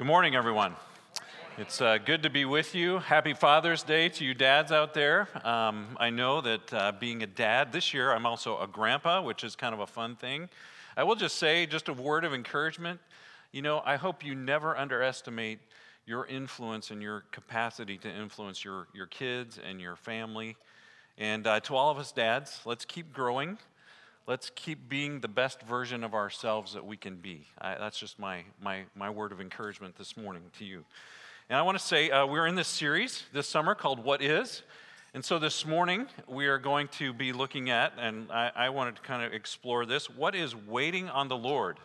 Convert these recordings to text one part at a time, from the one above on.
Good morning, everyone. It's uh, good to be with you. Happy Father's Day to you dads out there. Um, I know that uh, being a dad this year, I'm also a grandpa, which is kind of a fun thing. I will just say, just a word of encouragement. You know, I hope you never underestimate your influence and your capacity to influence your, your kids and your family. And uh, to all of us dads, let's keep growing let's keep being the best version of ourselves that we can be. I, that's just my, my, my word of encouragement this morning to you. And I want to say uh, we're in this series this summer called What Is. And so this morning we are going to be looking at, and I, I wanted to kind of explore this what is waiting on the Lord?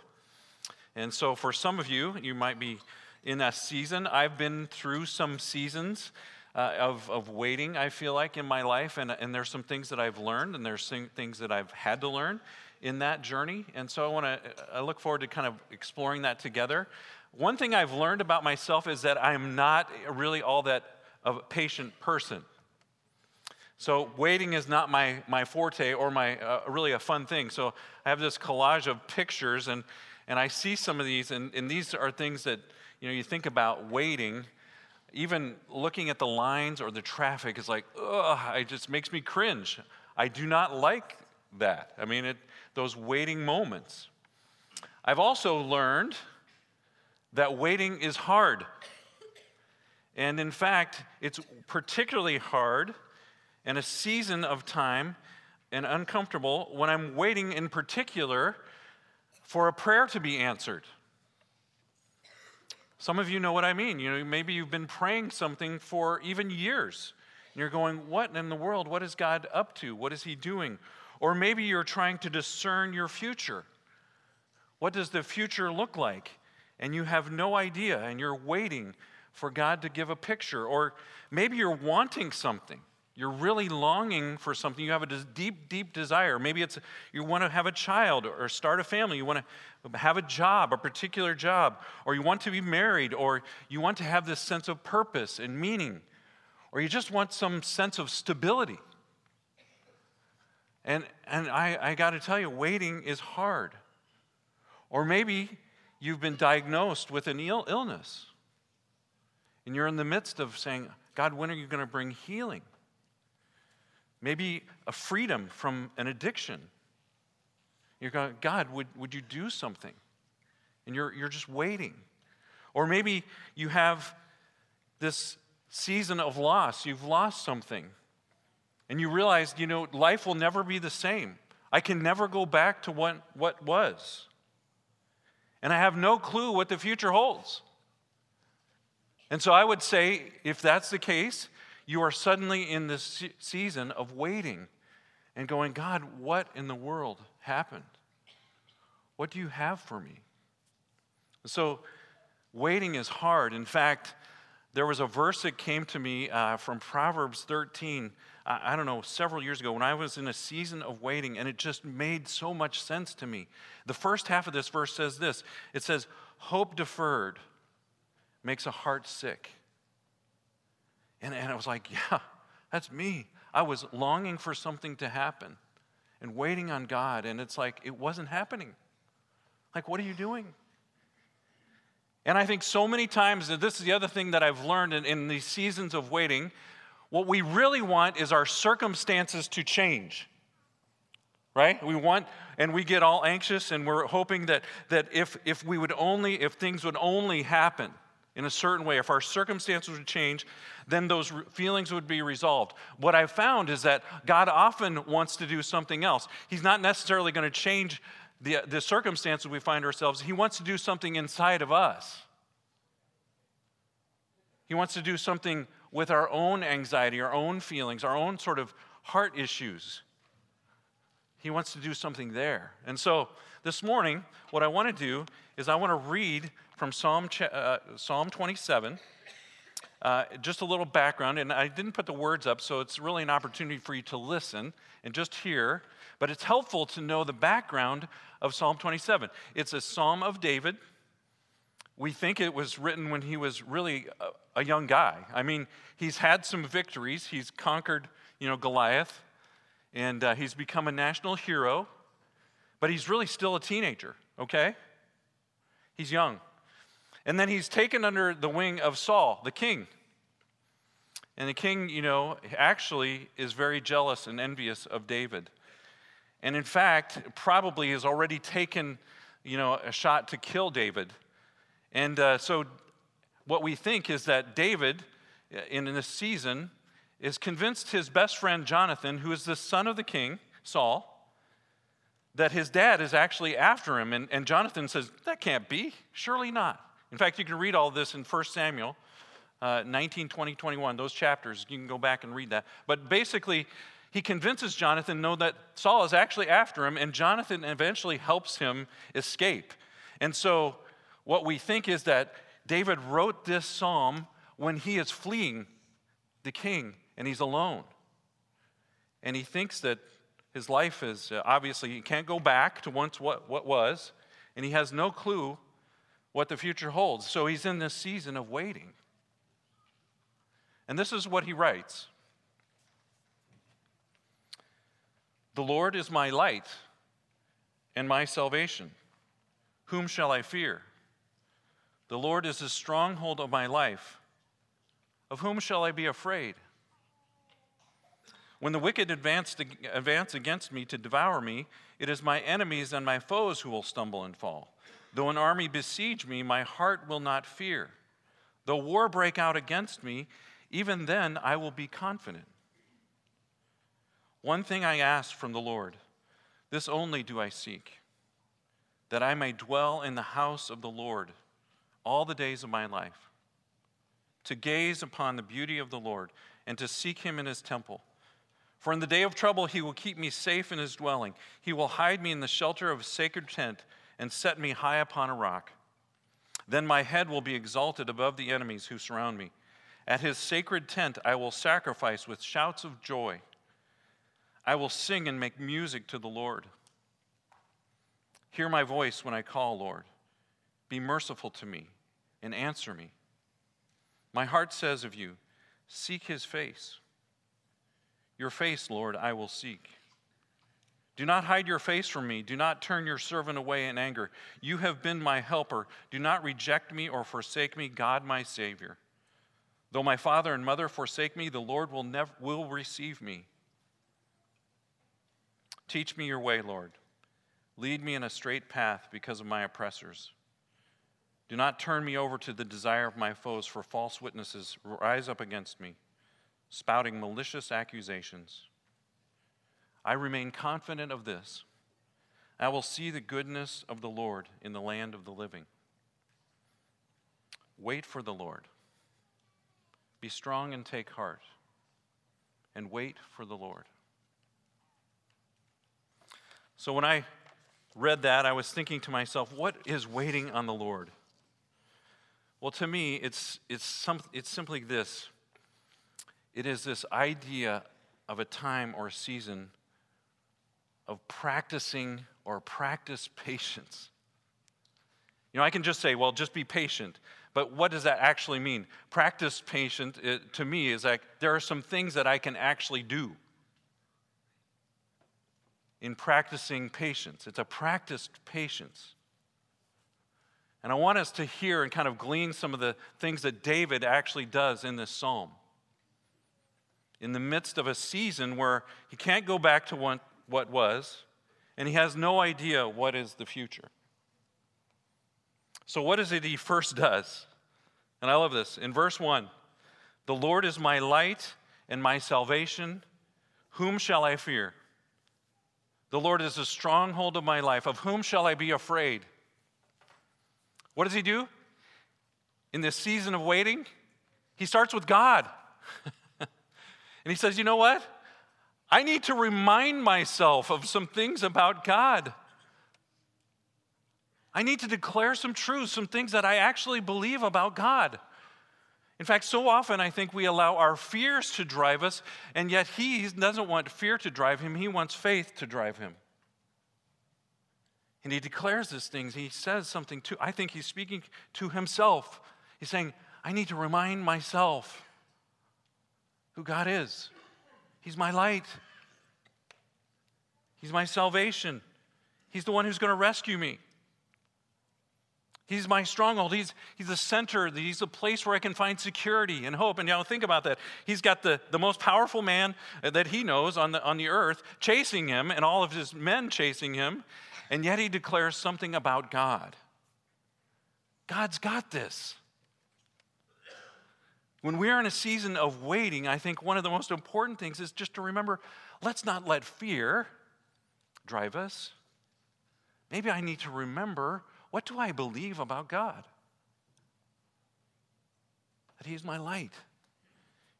And so for some of you, you might be in that season. I've been through some seasons uh, of, of waiting, I feel like, in my life. And, and there's some things that I've learned, and there's some things that I've had to learn in that journey. And so I want to, I look forward to kind of exploring that together. One thing I've learned about myself is that I'm not really all that of a patient person. So waiting is not my, my forte or my uh, really a fun thing. So I have this collage of pictures and, and I see some of these and, and these are things that you know you think about waiting even looking at the lines or the traffic is like, ugh, it just makes me cringe. I do not like that. I mean, it, those waiting moments. I've also learned that waiting is hard. And in fact, it's particularly hard in a season of time and uncomfortable when I'm waiting in particular for a prayer to be answered. Some of you know what I mean. You know, maybe you've been praying something for even years. And you're going, What in the world? What is God up to? What is He doing? Or maybe you're trying to discern your future. What does the future look like? And you have no idea, and you're waiting for God to give a picture. Or maybe you're wanting something you're really longing for something. You have a deep, deep desire. Maybe it's you want to have a child or start a family. You want to have a job, a particular job, or you want to be married, or you want to have this sense of purpose and meaning, or you just want some sense of stability. And, and I, I got to tell you, waiting is hard. Or maybe you've been diagnosed with an Ill, illness, and you're in the midst of saying, God, when are you going to bring healing? Maybe a freedom from an addiction. You're going, God, would, would you do something? And you're, you're just waiting. Or maybe you have this season of loss, you've lost something, and you realize, you know, life will never be the same. I can never go back to what, what was. And I have no clue what the future holds. And so I would say, if that's the case, you are suddenly in this season of waiting and going, God, what in the world happened? What do you have for me? So, waiting is hard. In fact, there was a verse that came to me uh, from Proverbs 13, I, I don't know, several years ago when I was in a season of waiting, and it just made so much sense to me. The first half of this verse says this it says, Hope deferred makes a heart sick. And, and I was like, yeah, that's me. I was longing for something to happen and waiting on God, and it's like it wasn't happening. Like, what are you doing? And I think so many times, that this is the other thing that I've learned in, in these seasons of waiting, what we really want is our circumstances to change right we want and we get all anxious and we're hoping that that if if we would only if things would only happen in a certain way, if our circumstances would change, then those feelings would be resolved. What I've found is that God often wants to do something else. He's not necessarily going to change the, the circumstances we find ourselves, He wants to do something inside of us. He wants to do something with our own anxiety, our own feelings, our own sort of heart issues. He wants to do something there. And so this morning, what I want to do is I want to read from Psalm, uh, Psalm 27. Uh, just a little background, and I didn't put the words up, so it's really an opportunity for you to listen and just hear. But it's helpful to know the background of Psalm 27. It's a psalm of David. We think it was written when he was really a, a young guy. I mean, he's had some victories. He's conquered, you know, Goliath, and uh, he's become a national hero. But he's really still a teenager. Okay, he's young. And then he's taken under the wing of Saul, the king. And the king, you know, actually is very jealous and envious of David. And in fact, probably has already taken, you know, a shot to kill David. And uh, so what we think is that David, uh, in this season, is convinced his best friend Jonathan, who is the son of the king, Saul, that his dad is actually after him. And, and Jonathan says, That can't be. Surely not. In fact, you can read all this in 1 Samuel uh, 19, 20, 21, those chapters. You can go back and read that. But basically, he convinces Jonathan know that Saul is actually after him, and Jonathan eventually helps him escape. And so, what we think is that David wrote this psalm when he is fleeing the king and he's alone. And he thinks that his life is uh, obviously, he can't go back to once what, what was, and he has no clue what the future holds. So he's in this season of waiting. And this is what he writes The Lord is my light and my salvation. Whom shall I fear? The Lord is the stronghold of my life. Of whom shall I be afraid? When the wicked advance, against me to devour me, it is my enemies and my foes who will stumble and fall. Though an army besiege me, my heart will not fear. Though war break out against me, even then I will be confident. One thing I ask from the Lord, this only do I seek, that I may dwell in the house of the Lord all the days of my life, to gaze upon the beauty of the Lord and to seek him in his temple. For in the day of trouble he will keep me safe in his dwelling. He will hide me in the shelter of a sacred tent and set me high upon a rock. Then my head will be exalted above the enemies who surround me. At his sacred tent I will sacrifice with shouts of joy. I will sing and make music to the Lord. Hear my voice when I call, Lord. Be merciful to me and answer me. My heart says of you, Seek his face. Your face, Lord, I will seek. Do not hide your face from me. Do not turn your servant away in anger. You have been my helper. Do not reject me or forsake me, God my Savior. Though my father and mother forsake me, the Lord will, never, will receive me. Teach me your way, Lord. Lead me in a straight path because of my oppressors. Do not turn me over to the desire of my foes, for false witnesses rise up against me, spouting malicious accusations. I remain confident of this. I will see the goodness of the Lord in the land of the living. Wait for the Lord. Be strong and take heart, and wait for the Lord. So when I read that, I was thinking to myself, what is waiting on the Lord? Well, to me, it's, it's, some, it's simply this it is this idea of a time or a season of practicing or practice patience. You know, I can just say, well, just be patient. But what does that actually mean? Practice patient, it, to me, is like there are some things that I can actually do in practicing patience. It's a practiced patience. And I want us to hear and kind of glean some of the things that David actually does in this psalm. In the midst of a season where he can't go back to what, what was, and he has no idea what is the future. So, what is it he first does? And I love this. In verse 1, the Lord is my light and my salvation. Whom shall I fear? The Lord is the stronghold of my life. Of whom shall I be afraid? What does he do? In this season of waiting, he starts with God. and he says, You know what? I need to remind myself of some things about God. I need to declare some truths, some things that I actually believe about God. In fact, so often I think we allow our fears to drive us, and yet He doesn't want fear to drive Him, He wants faith to drive Him. And he declares these things. He says something to, I think he's speaking to himself. He's saying, I need to remind myself who God is. He's my light, He's my salvation, He's the one who's going to rescue me. He's my stronghold. He's, he's the center. He's the place where I can find security and hope. And you now think about that. He's got the, the most powerful man that he knows on the, on the earth chasing him and all of his men chasing him. And yet he declares something about God. God's got this. When we are in a season of waiting, I think one of the most important things is just to remember let's not let fear drive us. Maybe I need to remember what do I believe about God? That He's my light.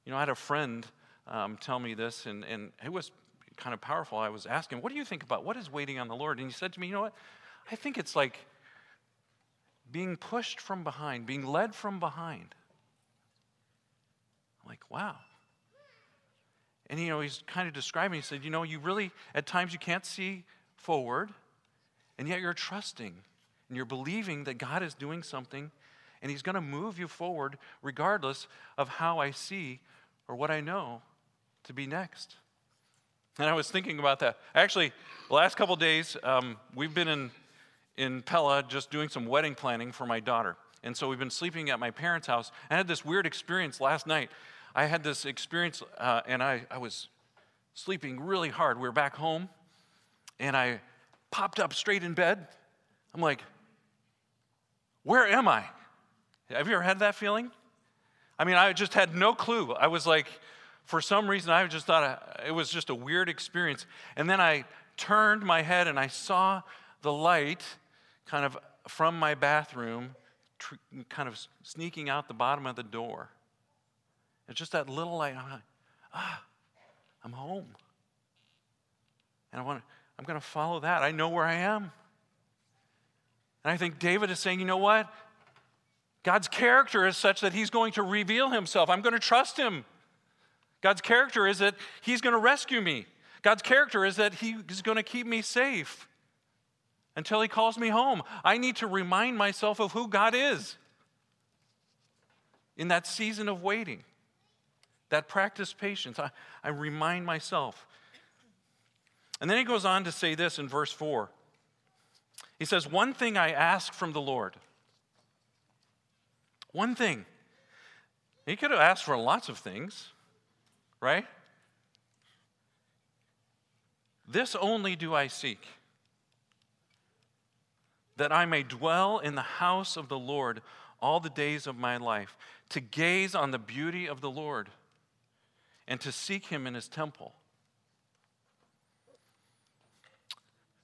You know, I had a friend um, tell me this, and, and it was kind of powerful. I was asking, What do you think about what is waiting on the Lord? And he said to me, You know what? I think it's like being pushed from behind, being led from behind. I'm like, wow. And you know, he's kind of describing, he said, you know, you really, at times you can't see forward, and yet you're trusting and you're believing that God is doing something and He's going to move you forward regardless of how I see or what I know to be next. And I was thinking about that. Actually, the last couple days, um, we've been in, in Pella just doing some wedding planning for my daughter. And so we've been sleeping at my parents' house. I had this weird experience last night. I had this experience, uh, and I, I was sleeping really hard. We were back home, and I popped up straight in bed. I'm like, where am I? Have you ever had that feeling? I mean, I just had no clue. I was like, for some reason, I just thought it was just a weird experience. And then I turned my head and I saw the light kind of from my bathroom, tr- kind of sneaking out the bottom of the door. It's just that little light. I'm like, ah, I'm home. And I want to, I'm going to follow that. I know where I am. And I think David is saying, you know what? God's character is such that he's going to reveal himself. I'm going to trust him. God's character is that he's going to rescue me. God's character is that he's going to keep me safe until he calls me home. I need to remind myself of who God is in that season of waiting, that practice patience. I, I remind myself. And then he goes on to say this in verse 4 he says, One thing I ask from the Lord. One thing. He could have asked for lots of things, right? This only do I seek that I may dwell in the house of the Lord all the days of my life, to gaze on the beauty of the Lord and to seek him in his temple.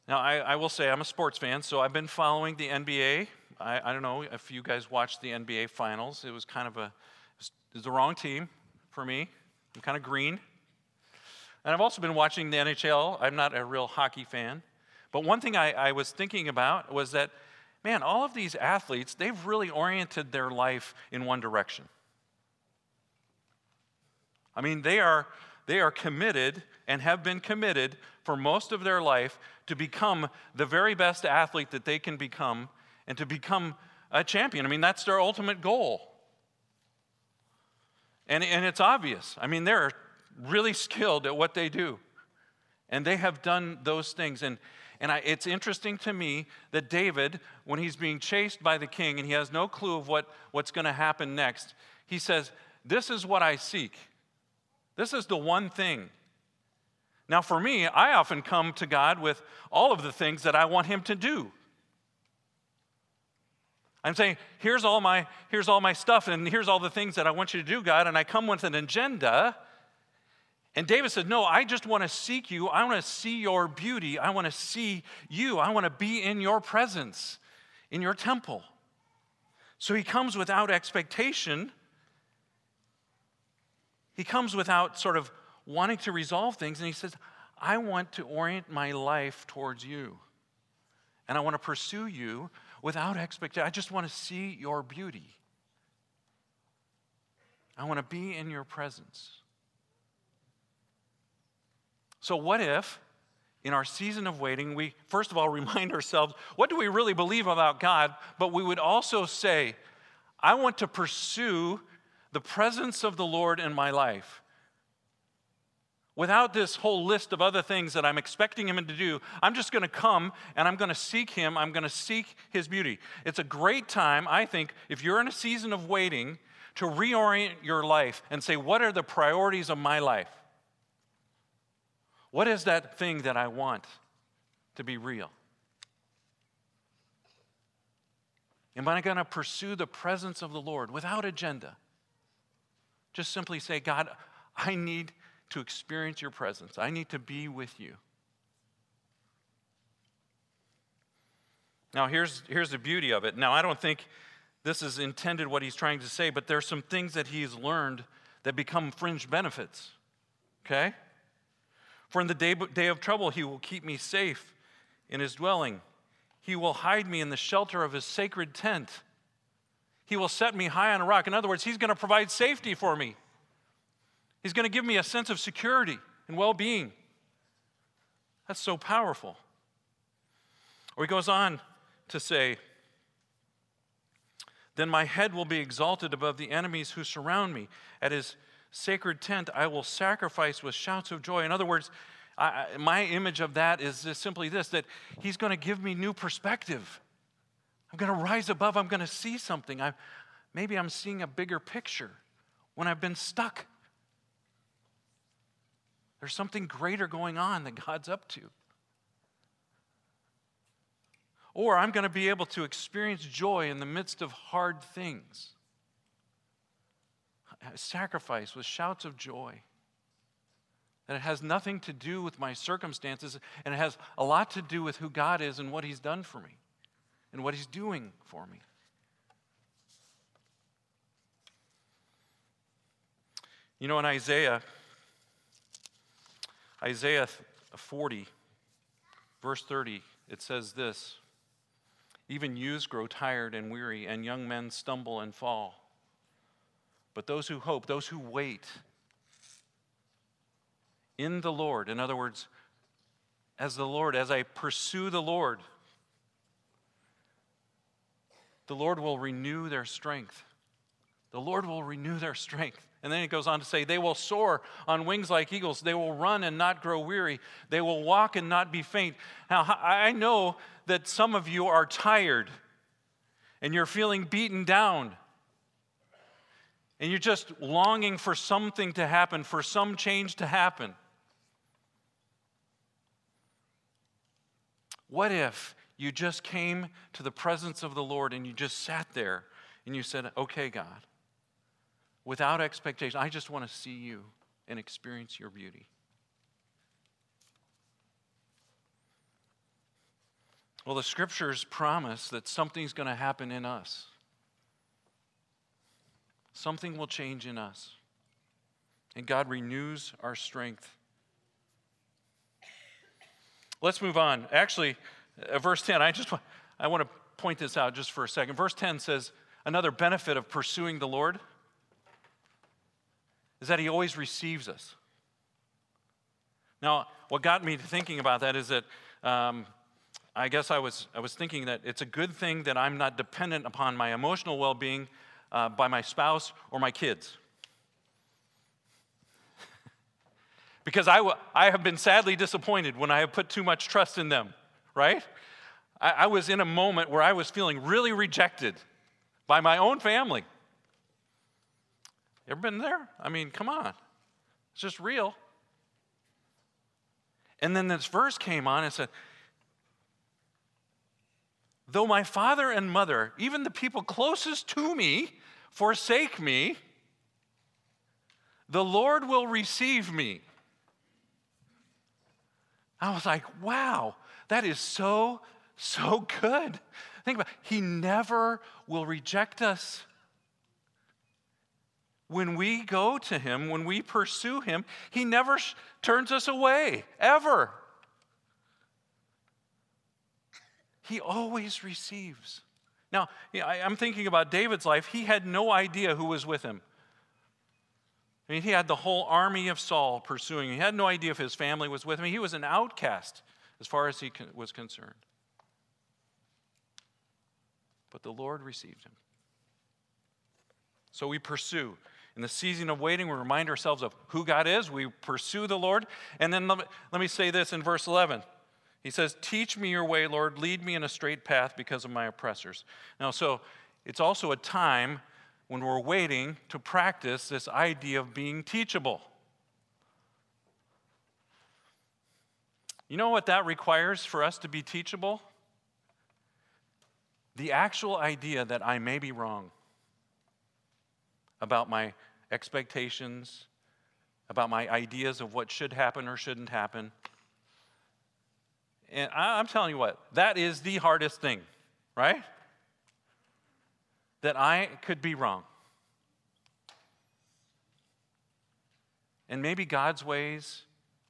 Now, I, I, will say I'm a sports fan, so I've been following the NBA. I, I, don't know if you guys watched the NBA finals. It was kind of a, it was, the wrong team for me. I'm kind of green. And I've also been watching the NHL. I'm not a real hockey fan. But one thing I, I was thinking about was that, man, all of these athletes, they've really oriented their life in one direction. I mean, they are, they are committed and have been committed for most of their life to become the very best athlete that they can become and to become a champion. I mean, that's their ultimate goal. And, and it's obvious. I mean, they're really skilled at what they do. And they have done those things. And, and I, it's interesting to me that David, when he's being chased by the king and he has no clue of what, what's going to happen next, he says, This is what I seek. This is the one thing now, for me, I often come to God with all of the things that I want Him to do. I'm saying, here's all my, here's all my stuff, and here's all the things that I want you to do, God, and I come with an agenda. And David said, No, I just want to seek you. I want to see your beauty. I want to see you. I want to be in your presence, in your temple. So he comes without expectation. He comes without sort of wanting to resolve things, and he says, I want to orient my life towards you. And I want to pursue you without expectation. I just want to see your beauty. I want to be in your presence. So, what if, in our season of waiting, we first of all remind ourselves what do we really believe about God, but we would also say, I want to pursue the presence of the Lord in my life. without this whole list of other things that I'm expecting him to do, I'm just going to come and I'm going to seek him. I'm going to seek his beauty. It's a great time, I think, if you're in a season of waiting, to reorient your life and say, What are the priorities of my life? What is that thing that I want to be real? Am I going to pursue the presence of the Lord without agenda? Just simply say, God, I need to experience your presence. I need to be with you. Now, here's, here's the beauty of it. Now, I don't think this is intended what he's trying to say, but there's some things that he's learned that become fringe benefits. Okay? For in the day, day of trouble, he will keep me safe in his dwelling. He will hide me in the shelter of his sacred tent. He will set me high on a rock. In other words, he's going to provide safety for me. He's going to give me a sense of security and well being. That's so powerful. Or he goes on to say, Then my head will be exalted above the enemies who surround me. At his sacred tent, I will sacrifice with shouts of joy. In other words, I, my image of that is simply this that he's going to give me new perspective. I'm going to rise above, I'm going to see something. I, maybe I'm seeing a bigger picture when I've been stuck. There's something greater going on that God's up to. Or I'm going to be able to experience joy in the midst of hard things. Sacrifice with shouts of joy. That it has nothing to do with my circumstances, and it has a lot to do with who God is and what He's done for me and what He's doing for me. You know, in Isaiah, Isaiah 40, verse 30, it says this Even youths grow tired and weary, and young men stumble and fall. But those who hope, those who wait in the Lord, in other words, as the Lord, as I pursue the Lord, the Lord will renew their strength. The Lord will renew their strength. And then it goes on to say, They will soar on wings like eagles. They will run and not grow weary. They will walk and not be faint. Now, I know that some of you are tired and you're feeling beaten down. And you're just longing for something to happen, for some change to happen. What if you just came to the presence of the Lord and you just sat there and you said, Okay, God, without expectation. I just want to see you and experience your beauty. Well, the scriptures promise that something's going to happen in us. Something will change in us. And God renews our strength. Let's move on. Actually, uh, verse 10, I just I want to point this out just for a second. Verse 10 says another benefit of pursuing the Lord is that He always receives us. Now, what got me thinking about that is that um, I guess I was, I was thinking that it's a good thing that I'm not dependent upon my emotional well being uh, by my spouse or my kids. because I, w- I have been sadly disappointed when I have put too much trust in them, right? I, I was in a moment where I was feeling really rejected by my own family. Ever been there? I mean, come on. It's just real. And then this verse came on and said, Though my father and mother, even the people closest to me, forsake me, the Lord will receive me. I was like, wow, that is so, so good. Think about it. He never will reject us when we go to Him, when we pursue Him, He never sh- turns us away, ever. He always receives. Now, I'm thinking about David's life. He had no idea who was with him. I mean, he had the whole army of Saul pursuing him. He had no idea if his family was with him. He was an outcast as far as he was concerned. But the Lord received him. So we pursue. In the season of waiting, we remind ourselves of who God is. We pursue the Lord. And then let me, let me say this in verse 11. He says, Teach me your way, Lord. Lead me in a straight path because of my oppressors. Now, so it's also a time when we're waiting to practice this idea of being teachable. You know what that requires for us to be teachable? The actual idea that I may be wrong about my expectations, about my ideas of what should happen or shouldn't happen. And I'm telling you what, that is the hardest thing, right? That I could be wrong. And maybe God's ways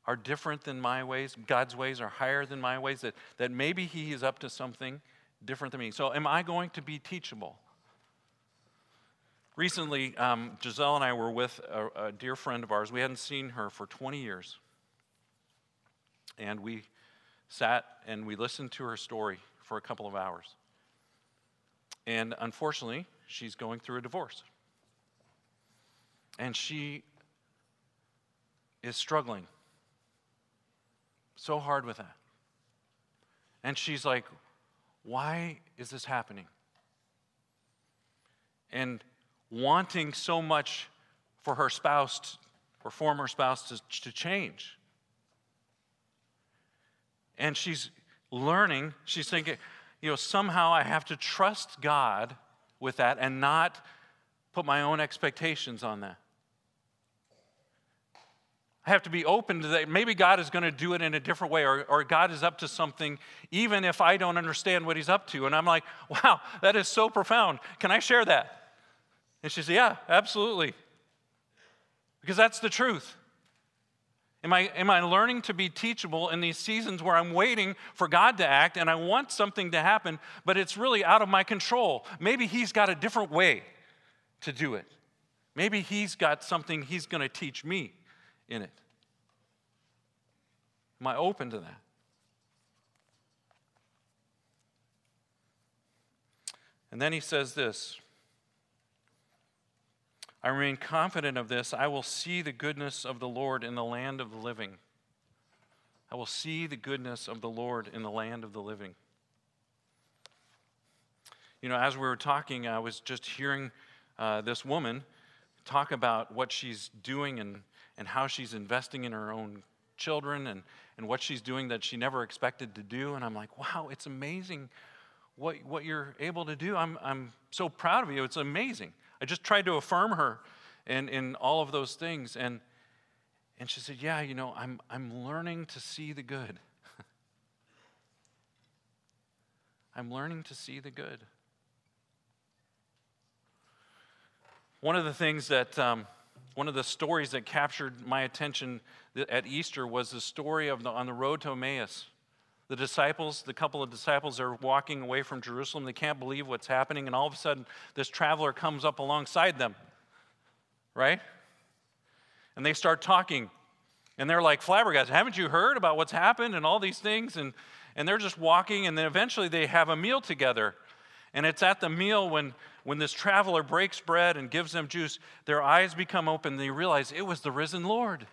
are different than my ways. God's ways are higher than my ways, that, that maybe He is up to something different than me. So, am I going to be teachable? Recently, um, Giselle and I were with a, a dear friend of ours. We hadn't seen her for 20 years. And we sat and we listened to her story for a couple of hours. And unfortunately, she's going through a divorce. And she is struggling so hard with that. And she's like, Why is this happening? And wanting so much for her spouse or former spouse to, to change. And she's learning, she's thinking, you know, somehow I have to trust God with that and not put my own expectations on that. I have to be open to that. Maybe God is going to do it in a different way, or, or God is up to something, even if I don't understand what He's up to. And I'm like, wow, that is so profound. Can I share that? And she said, yeah, absolutely. Because that's the truth. Am I, am I learning to be teachable in these seasons where I'm waiting for God to act and I want something to happen, but it's really out of my control? Maybe He's got a different way to do it. Maybe He's got something He's going to teach me in it. Am I open to that? And then he says this I remain confident of this. I will see the goodness of the Lord in the land of the living. I will see the goodness of the Lord in the land of the living. You know, as we were talking, I was just hearing uh, this woman talk about what she's doing and and how she's investing in her own children and, and what she's doing that she never expected to do. And I'm like, wow, it's amazing what, what you're able to do. I'm, I'm so proud of you. It's amazing. I just tried to affirm her in, in all of those things. And, and she said, yeah, you know, I'm, I'm learning to see the good. I'm learning to see the good. One of the things that um, one of the stories that captured my attention at Easter was the story of the, on the road to Emmaus. The disciples, the couple of disciples are walking away from Jerusalem. They can't believe what's happening, and all of a sudden, this traveler comes up alongside them, right? And they start talking, and they're like flabbergasted. Haven't you heard about what's happened and all these things? And, and they're just walking, and then eventually they have a meal together. And it's at the meal when, when this traveler breaks bread and gives them juice, their eyes become open. They realize it was the risen Lord.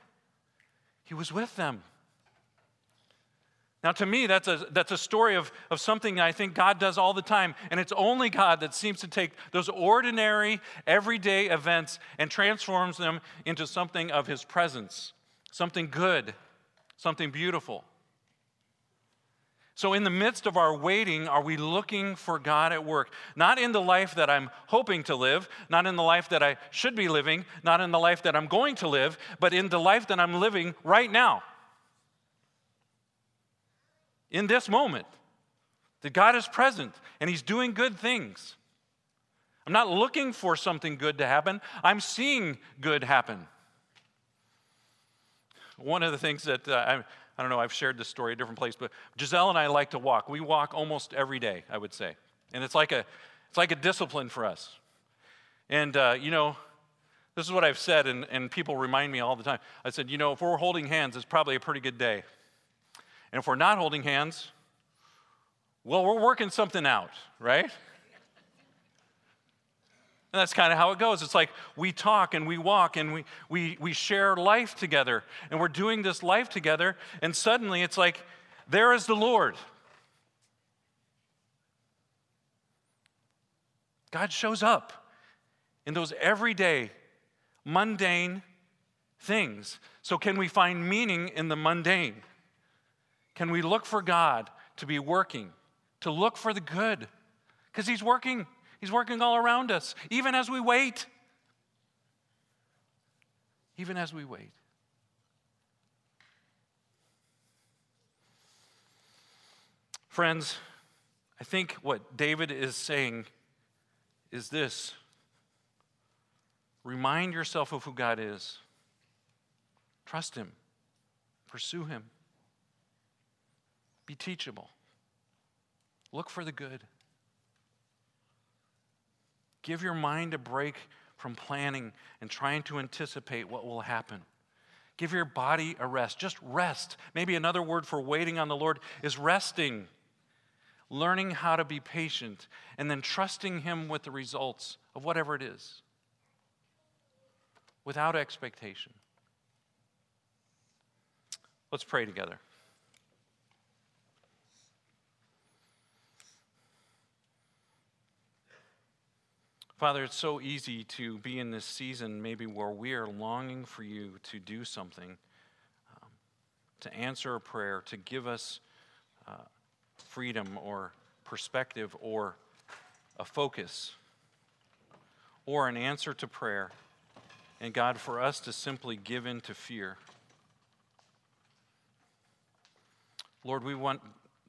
He was with them. Now, to me, that's a, that's a story of, of something I think God does all the time. And it's only God that seems to take those ordinary, everyday events and transforms them into something of His presence, something good, something beautiful. So, in the midst of our waiting, are we looking for God at work? Not in the life that I'm hoping to live, not in the life that I should be living, not in the life that I'm going to live, but in the life that I'm living right now. In this moment, that God is present and He's doing good things. I'm not looking for something good to happen, I'm seeing good happen. One of the things that uh, I don't know, I've shared this story a different place, but Giselle and I like to walk. We walk almost every day, I would say. And it's like a, it's like a discipline for us. And, uh, you know, this is what I've said, and, and people remind me all the time. I said, you know, if we're holding hands, it's probably a pretty good day. And if we're not holding hands, well, we're working something out, right? And that's kind of how it goes. It's like we talk and we walk and we, we, we share life together. And we're doing this life together. And suddenly it's like, there is the Lord. God shows up in those everyday, mundane things. So, can we find meaning in the mundane? Can we look for God to be working, to look for the good? Because He's working. He's working all around us, even as we wait. Even as we wait. Friends, I think what David is saying is this remind yourself of who God is, trust Him, pursue Him, be teachable, look for the good. Give your mind a break from planning and trying to anticipate what will happen. Give your body a rest. Just rest. Maybe another word for waiting on the Lord is resting. Learning how to be patient and then trusting Him with the results of whatever it is without expectation. Let's pray together. Father, it's so easy to be in this season, maybe where we are longing for you to do something, um, to answer a prayer, to give us uh, freedom or perspective or a focus or an answer to prayer. And God, for us to simply give in to fear. Lord, we want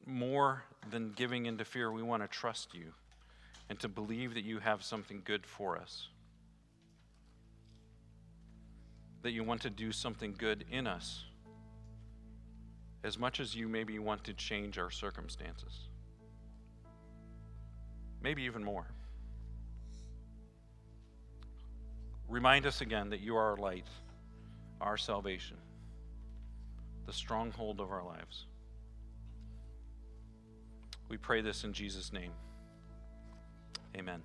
more than giving into fear. We want to trust you and to believe that you have something good for us. That you want to do something good in us as much as you maybe want to change our circumstances. Maybe even more. Remind us again that you are our light, our salvation, the stronghold of our lives. We pray this in Jesus' name. Amen.